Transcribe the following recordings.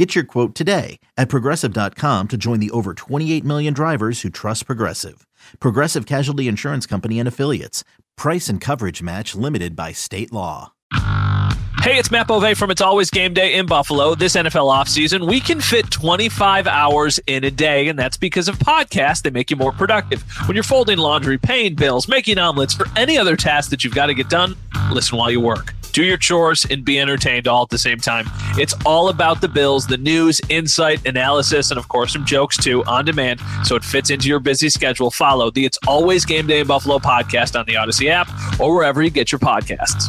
Get your quote today at progressive.com to join the over 28 million drivers who trust Progressive. Progressive Casualty Insurance Company and Affiliates. Price and coverage match limited by state law. Hey, it's Matt Bove from It's Always Game Day in Buffalo. This NFL offseason, we can fit 25 hours in a day, and that's because of podcasts. They make you more productive. When you're folding laundry, paying bills, making omelets, for any other task that you've got to get done, listen while you work do your chores and be entertained all at the same time. It's all about the Bills, the news, insight, analysis, and of course some jokes too on demand. So it fits into your busy schedule. Follow the It's Always Game Day in Buffalo podcast on the Audacy app or wherever you get your podcasts.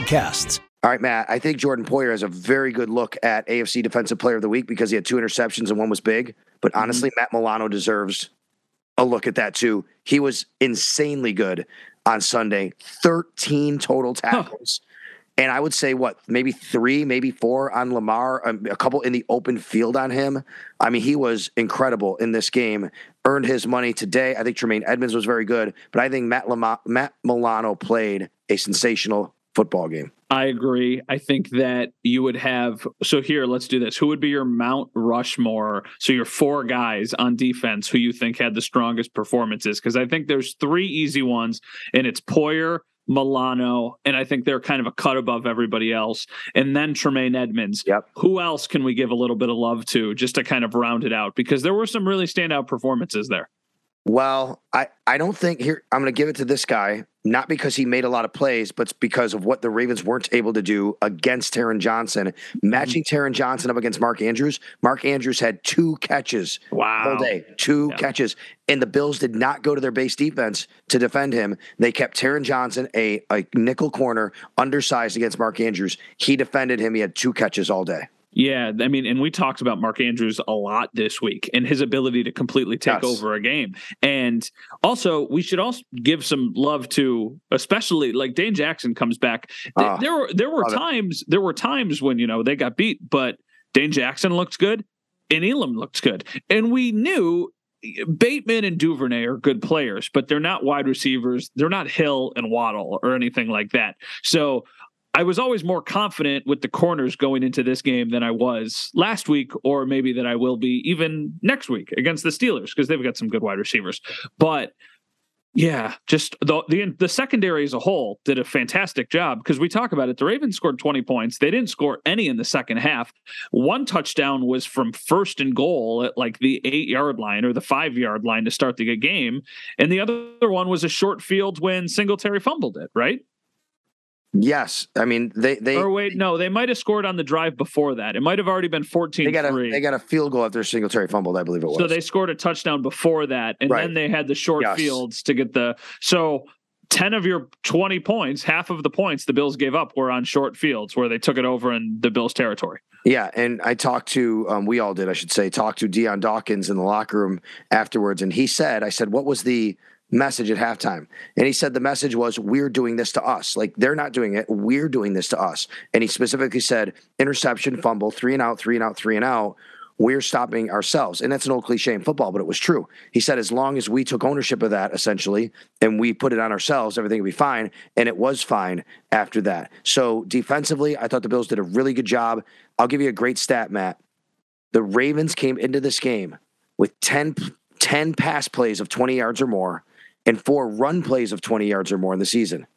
podcasts. All right, Matt. I think Jordan Poyer has a very good look at AFC Defensive Player of the Week because he had two interceptions and one was big. But mm-hmm. honestly, mm-hmm. Matt Milano deserves a look at that too. He was insanely good on Sunday 13 total tackles. Huh. And I would say, what, maybe three, maybe four on Lamar, um, a couple in the open field on him. I mean, he was incredible in this game, earned his money today. I think Tremaine Edmunds was very good, but I think Matt, Matt Milano played a sensational football game. I agree. I think that you would have. So here, let's do this. Who would be your Mount Rushmore? So your four guys on defense who you think had the strongest performances? Because I think there's three easy ones, and it's Poyer, Milano, and I think they're kind of a cut above everybody else. And then Tremaine Edmunds. Yep. Who else can we give a little bit of love to just to kind of round it out? Because there were some really standout performances there. Well, I, I don't think here I'm going to give it to this guy, not because he made a lot of plays, but because of what the Ravens weren't able to do against Taron Johnson. Mm-hmm. Matching Taron Johnson up against Mark Andrews, Mark Andrews had two catches wow. all day, two yeah. catches. And the Bills did not go to their base defense to defend him. They kept Taron Johnson, a, a nickel corner, undersized against Mark Andrews. He defended him. He had two catches all day. Yeah, I mean, and we talked about Mark Andrews a lot this week and his ability to completely take yes. over a game. And also, we should also give some love to, especially like Dane Jackson comes back. Uh, there were there were times it. there were times when you know they got beat, but Dane Jackson looked good and Elam looked good, and we knew Bateman and Duvernay are good players, but they're not wide receivers. They're not Hill and Waddle or anything like that. So I was always more confident with the corners going into this game than I was last week, or maybe that I will be even next week against the Steelers because they've got some good wide receivers. But yeah, just the, the the secondary as a whole did a fantastic job because we talk about it. The Ravens scored 20 points. They didn't score any in the second half. One touchdown was from first and goal at like the eight yard line or the five yard line to start the game, and the other one was a short field when Singletary fumbled it. Right? Yes, I mean they they. Or wait, no, they might have scored on the drive before that. It might have already been 14 They got a they got a field goal after Singletary fumbled, I believe it was. So they scored a touchdown before that, and right. then they had the short yes. fields to get the. So 10 of your 20 points, half of the points the Bills gave up were on short fields where they took it over in the Bills' territory. Yeah, and I talked to, um, we all did, I should say, talked to Dion Dawkins in the locker room afterwards, and he said, I said, what was the message at halftime. And he said the message was, We're doing this to us. Like they're not doing it. We're doing this to us. And he specifically said, interception, fumble, three and out, three and out, three and out. We're stopping ourselves. And that's an old cliche in football, but it was true. He said, as long as we took ownership of that, essentially, and we put it on ourselves, everything would be fine. And it was fine after that. So defensively, I thought the Bills did a really good job. I'll give you a great stat, Matt. The Ravens came into this game with 10, 10 pass plays of 20 yards or more and four run plays of 20 yards or more in the season.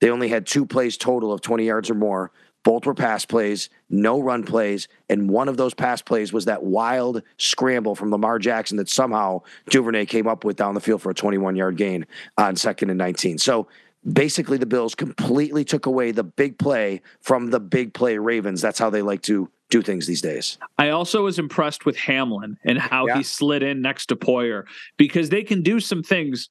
They only had two plays total of 20 yards or more Both were pass plays, no run plays, and one of those pass plays was that wild scramble from Lamar Jackson that somehow Duvernay came up with down the field for a 21 yard gain on second and 19. So basically, the Bills completely took away the big play from the big play Ravens. That's how they like to do things these days. I also was impressed with Hamlin and how yeah. he slid in next to Poyer because they can do some things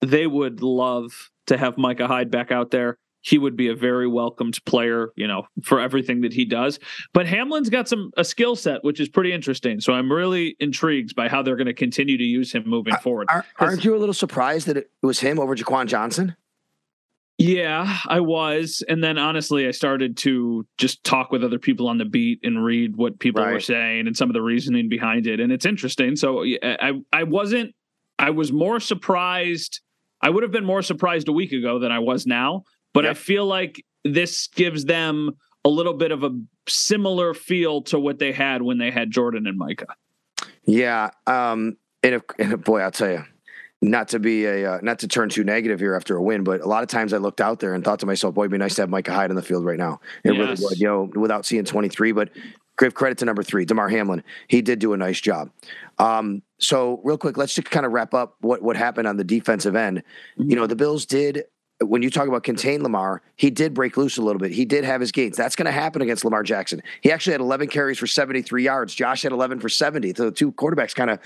they would love to have Micah Hyde back out there he would be a very welcomed player, you know, for everything that he does. But Hamlin's got some a skill set which is pretty interesting. So I'm really intrigued by how they're going to continue to use him moving forward. Are, not you a little surprised that it was him over Jaquan Johnson? Yeah, I was. And then honestly, I started to just talk with other people on the beat and read what people right. were saying and some of the reasoning behind it. And it's interesting. So I I wasn't I was more surprised. I would have been more surprised a week ago than I was now but. I feel like this gives them a little bit of a similar feel to what they had when they had Jordan and Micah. Yeah, um, and, if, and boy, I'll tell you, not to be a uh, not to turn too negative here after a win, but a lot of times I looked out there and thought to myself, "Boy, it'd be nice to have Micah Hyde on the field right now." It yes. really would, you know, without seeing 23. But give credit to number three, Damar Hamlin. He did do a nice job. Um, so, real quick, let's just kind of wrap up what what happened on the defensive end. Mm-hmm. You know, the Bills did when you talk about contain Lamar, he did break loose a little bit. He did have his gains. That's going to happen against Lamar Jackson. He actually had 11 carries for 73 yards. Josh had 11 for 70. So The two quarterbacks kind of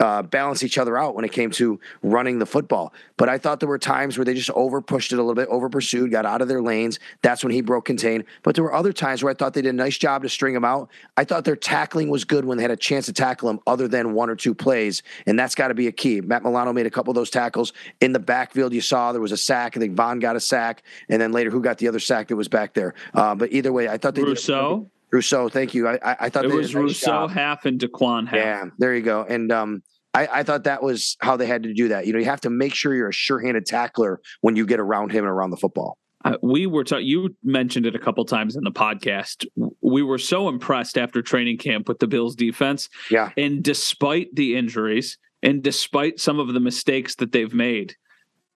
uh, balance each other out when it came to running the football. But I thought there were times where they just over pushed it a little bit, over pursued, got out of their lanes. That's when he broke contain. But there were other times where I thought they did a nice job to string him out. I thought their tackling was good when they had a chance to tackle him, other than one or two plays, and that's got to be a key. Matt Milano made a couple of those tackles in the backfield. You saw there was a sack. I think Von got a sack, and then later who got the other sack that was back there. Uh, but either way, I thought they Rousseau. Did, Rousseau, thank you. I, I, I thought it was nice Rousseau job. half and Daquan half. Yeah, there you go. And um, I, I, thought that was how they had to do that. You know, you have to make sure you're a sure-handed tackler when you get around him and around the football. Uh, we were ta- you mentioned it a couple times in the podcast. We were so impressed after training camp with the Bills defense. Yeah. And despite the injuries and despite some of the mistakes that they've made,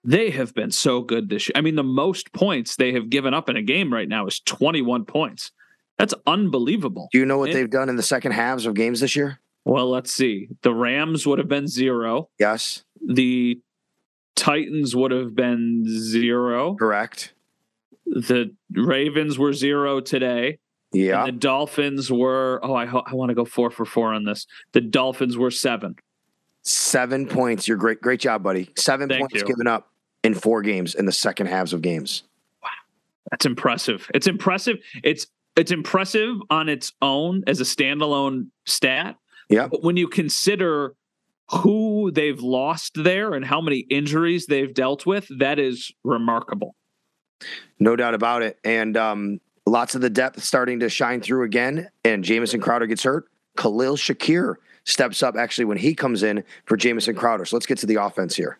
they have been so good this year. I mean, the most points they have given up in a game right now is 21 points. That's unbelievable. Do you know what and, they've done in the second halves of games this year? Well, let's see. The Rams would have been zero. Yes. The Titans would have been zero. Correct. The Ravens were zero today. Yeah. the Dolphins were, oh, I, I want to go four for four on this. The Dolphins were seven. Seven points. You're great. Great job, buddy. Seven Thank points you. given up in four games in the second halves of games. Wow. That's impressive. It's impressive. It's it's impressive on its own as a standalone stat. Yeah. But when you consider who they've lost there and how many injuries they've dealt with, that is remarkable. No doubt about it. And um, lots of the depth starting to shine through again. And Jamison Crowder gets hurt. Khalil Shakir steps up actually when he comes in for Jamison Crowder. So let's get to the offense here.